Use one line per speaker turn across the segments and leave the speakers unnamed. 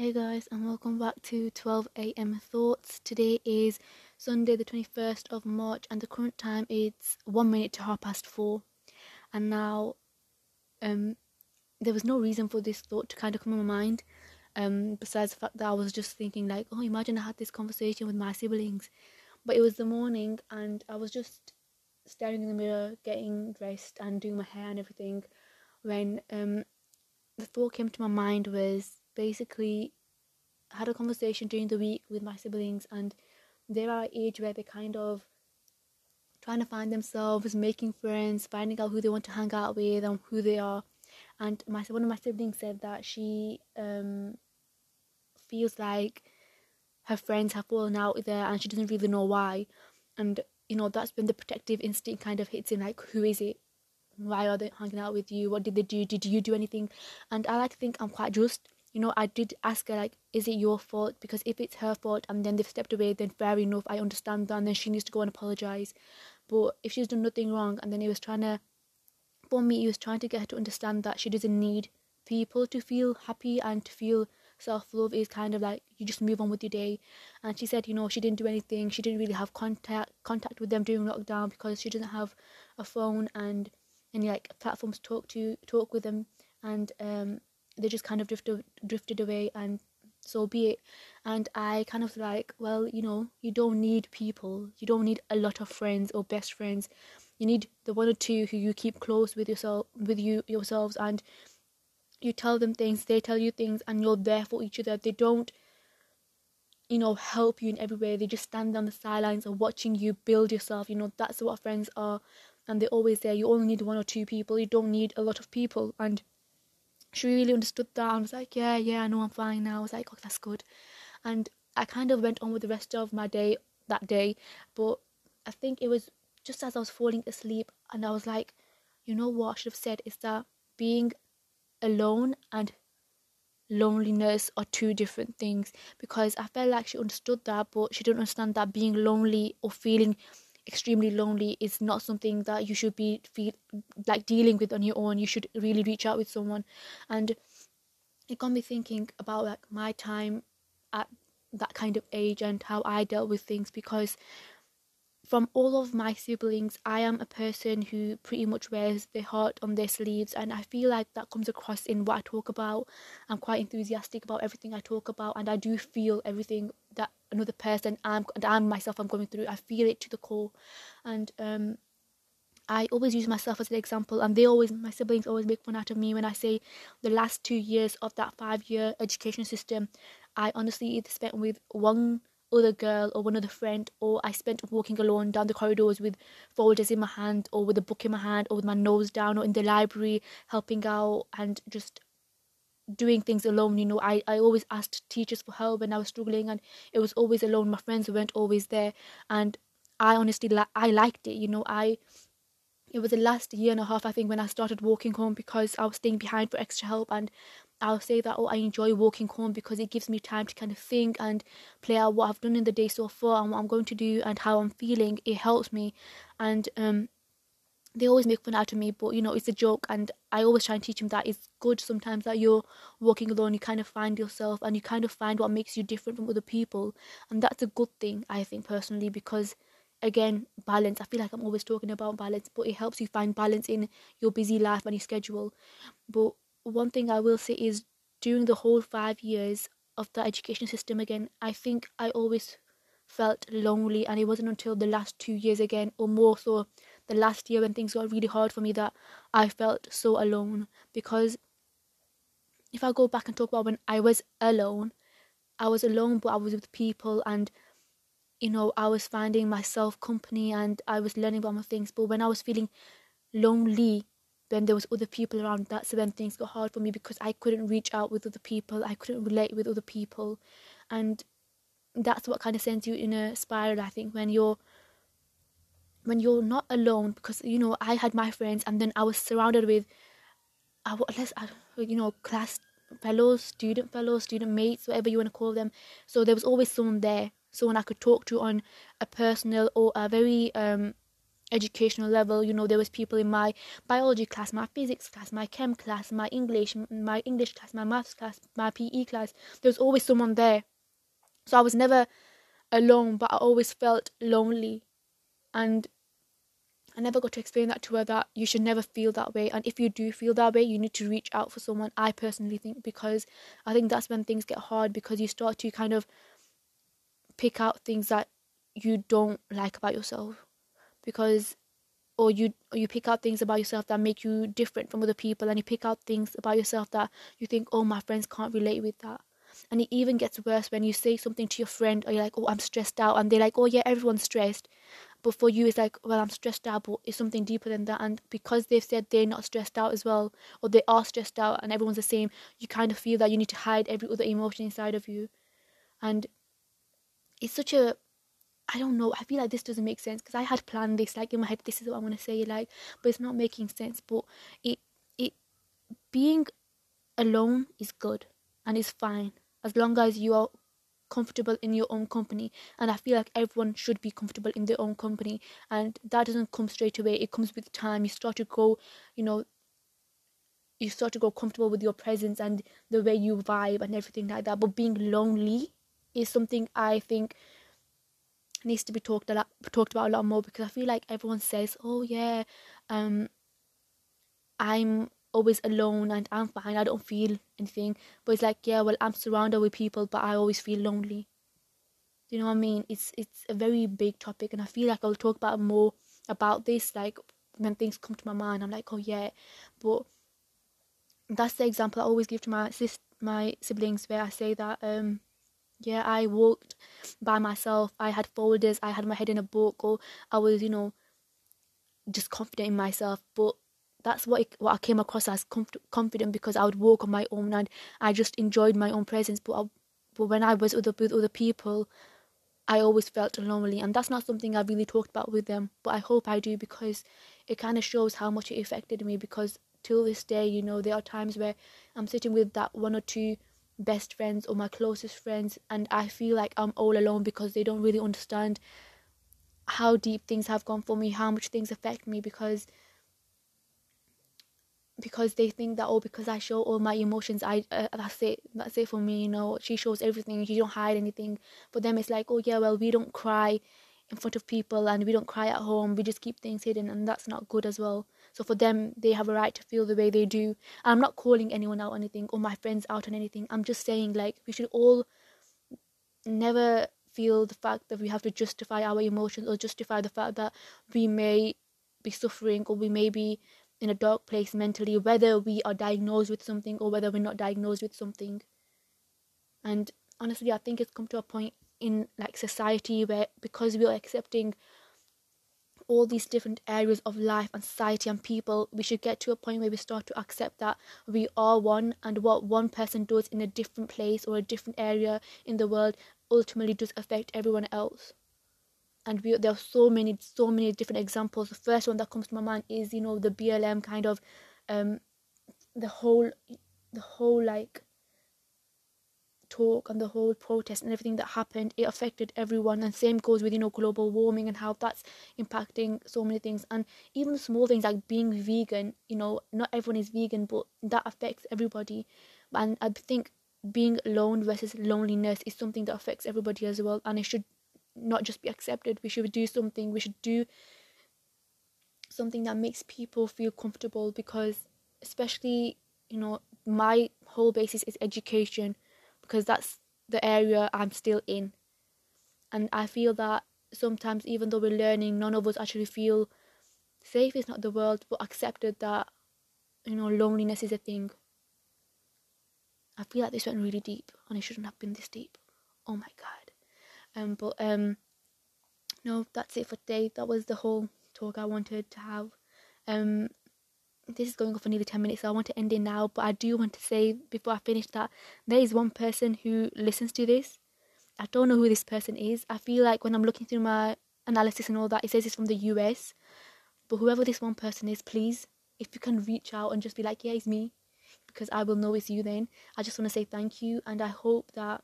Hey guys, and welcome back to 12 a.m. Thoughts. Today is Sunday, the 21st of March, and the current time is one minute to half past four. And now, um, there was no reason for this thought to kind of come in my mind, um, besides the fact that I was just thinking like, oh, imagine I had this conversation with my siblings, but it was the morning, and I was just staring in the mirror, getting dressed, and doing my hair and everything, when um, the thought came to my mind was basically had a conversation during the week with my siblings and they're at age where they're kind of trying to find themselves, making friends, finding out who they want to hang out with and who they are. And my one of my siblings said that she um feels like her friends have fallen out with her and she doesn't really know why. And you know that's when the protective instinct kind of hits in like who is it why are they hanging out with you what did they do did you do anything and i like to think i'm quite just you know, I did ask her like, is it your fault? Because if it's her fault and then they've stepped away, then fair enough, I understand that, and then she needs to go and apologize. But if she's done nothing wrong, and then he was trying to, for me, he was trying to get her to understand that she doesn't need people to feel happy and to feel self love is kind of like you just move on with your day. And she said, you know, she didn't do anything. She didn't really have contact contact with them during lockdown because she doesn't have a phone and any like platforms to talk to talk with them. And um, they just kind of drifted drifted away and so be it. And i kind of like well you know you don't need people. You don't need a lot of friends or best friends. You need the one or two who you keep close with yourself with you yourselves and you tell them things. They tell you things and you're there for each other. They don't you know help you in every way. They just stand on the sidelines and watching you build yourself. You know that's what friends are and they're always there. You only need one or two people. You don't need a lot of people. And she really understood that and was like, yeah, yeah, I know I'm fine now. I was like, oh, that's good. And I kind of went on with the rest of my day that day, but I think it was just as I was falling asleep and I was like, you know what I should have said is that being alone and loneliness are two different things because I felt like she understood that, but she didn't understand that being lonely or feeling extremely lonely is not something that you should be feel like dealing with on your own. You should really reach out with someone. And it got me thinking about like my time at that kind of age and how I dealt with things because from all of my siblings, I am a person who pretty much wears their heart on their sleeves, and I feel like that comes across in what I talk about. I'm quite enthusiastic about everything I talk about, and I do feel everything that another person I'm and I'm myself I'm going through. I feel it to the core, and um, I always use myself as an example, and they always, my siblings always make fun out of me when I say the last two years of that five year education system, I honestly either spent with one other girl or one other friend, or I spent walking alone down the corridors with folders in my hand, or with a book in my hand, or with my nose down, or in the library helping out and just doing things alone. You know, I, I always asked teachers for help when I was struggling, and it was always alone. My friends weren't always there, and I honestly li- I liked it. You know, I it was the last year and a half I think when I started walking home because I was staying behind for extra help and I'll say that oh I enjoy walking home because it gives me time to kind of think and play out what I've done in the day so far and what I'm going to do and how I'm feeling. It helps me, and um, they always make fun out of me, but you know it's a joke, and I always try and teach them that it's good sometimes that you're walking alone. You kind of find yourself and you kind of find what makes you different from other people, and that's a good thing I think personally because again balance i feel like i'm always talking about balance but it helps you find balance in your busy life and your schedule but one thing I will say is during the whole five years of the education system again, I think I always felt lonely, and it wasn't until the last two years again, or more so the last year when things got really hard for me, that I felt so alone. Because if I go back and talk about when I was alone, I was alone, but I was with people, and you know, I was finding myself company and I was learning about my things. But when I was feeling lonely, then there was other people around that's when things got hard for me because i couldn't reach out with other people i couldn't relate with other people and that's what kind of sends you in a spiral i think when you're when you're not alone because you know i had my friends and then i was surrounded with I, let's you know class fellows student fellows student mates whatever you want to call them. So there was always someone there someone i could talk to on a personal or a very um educational level. You know there was people in my biology class my physics class my chem class my english my english class my maths class my pe class. There was always someone there. So i was never alone but i always felt lonely and I never got to explain that to her that you should never feel that way. And if you do feel that way, you need to reach out for someone. I personally think because I think that's when things get hard because you start to kind of pick out things that you don't like about yourself because or you or you pick out things about yourself that make you different from other people and you pick out things about yourself that you think oh my friends can't relate with that and it even gets worse when you say something to your friend or you're like oh i'm stressed out and they're like oh yeah everyone's stressed but for you, it's like, well, I'm stressed out, but it's something deeper than that. And because they've said they're not stressed out as well, or they are stressed out and everyone's the same, you kind of feel that you need to hide every other emotion inside of you. And it's such a, I don't know, I feel like this doesn't make sense because I had planned this, like in my head, this is what I want to say, like, but it's not making sense. But it, it, being alone is good and it's fine as long as you are comfortable in your own company. And i feel like everyone should be comfortable in their own company. And that doesn't come straight away. It comes with time. You start to grow you know you start to grow comfortable with your presence and the way you vibe and everything like that. But being lonely is something i think needs to be talked a lot talked about a lot more because i feel like everyone says oh yeah um i'm always alone and I'm fine, I don't feel anything. But it's like, yeah, well, I'm surrounded with people, but I always feel lonely. Do you know what I mean? It's it's a very big topic, and I feel like I'll talk about more about this, like when things come to my mind. I'm like, oh yeah, but that's the example I always give to my sis, my siblings, where I say that, um, yeah, I walked by myself. I had folders. I had my head in a book, or I was, you know, just confident in myself. But that's what it, what I came across as confident because I would walk on my own and I just enjoyed my own presence. But I, but when I was with other people, I always felt lonely, and that's not something I really talked about with them. But I hope I do because it kind of shows how much it affected me. Because till this day, you know, there are times where I'm sitting with that one or two best friends or my closest friends, and I feel like I'm all alone because they don't really understand how deep things have gone for me, how much things affect me because because they think that oh because I show all my emotions I uh, that's it that's it for me you know. She shows everything she don't hide anything. For them it's like oh yeah well we don't cry in front of people and we don't cry at home. We just keep things hidden and that's not good as well. So for them they have a right to feel the way they do. And I'm not calling anyone out on anything or my friends out on anything. I'm just saying like we should all never feel the fact that we have to justify our emotions or justify the fact that we may be suffering or we may be in a dark place mentally, whether we are diagnosed with something or whether we're not diagnosed with something. And honestly, I think it's come to a point in like society where because we are accepting all these different areas of life and society and people, we should get to a point where we start to accept that we are one and what one person does in a different place or a different area in the world ultimately does affect everyone else and we, there are so many so many different examples. The first one that comes to my mind is you know the blm kind of um the whole the whole like talk and the whole protest and everything that happened it affected everyone. And same goes with you know global warming and how that's impacting so many things. And even small things like being vegan you know not everyone is vegan but that affects everybody. And i think being alone versus loneliness is something that affects everybody as well. And it should not just be accepted. We should do something. We should do something that makes people feel comfortable because, especially, you know, my whole basis is education because that's the area I'm still in. And I feel that sometimes, even though we're learning, none of us actually feel safe is not the word, but accepted that, you know, loneliness is a thing. I feel like this went really deep and it shouldn't have been this deep. Oh my god. Um, but um, no, that's it for today. That was the whole talk I wanted to have. Um, this is going on for nearly 10 minutes, so I want to end it now. But I do want to say before I finish that there is one person who listens to this. I don't know who this person is. I feel like when I'm looking through my analysis and all that, it says it's from the US. But whoever this one person is, please, if you can reach out and just be like, yeah, it's me, because I will know it's you then. I just want to say thank you, and I hope that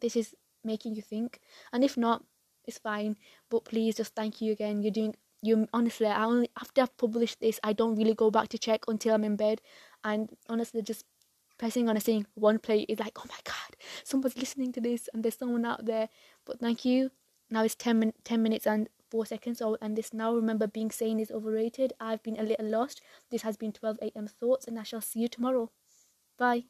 this is making you think. And if not, it's fine. But please just thank you again. You're doing you honestly, I only after I've published this, I don't really go back to check until I'm in bed, and honestly, just pressing on a saying one play is like, oh my god, someone's listening to this, and there's someone out there. But thank you. Now it's 10, min- 10 minutes and 4 seconds. Oh, and this now remember being sane is overrated. I've been a little lost. This has been 12 a.m. thoughts, and I shall see you tomorrow. Bye.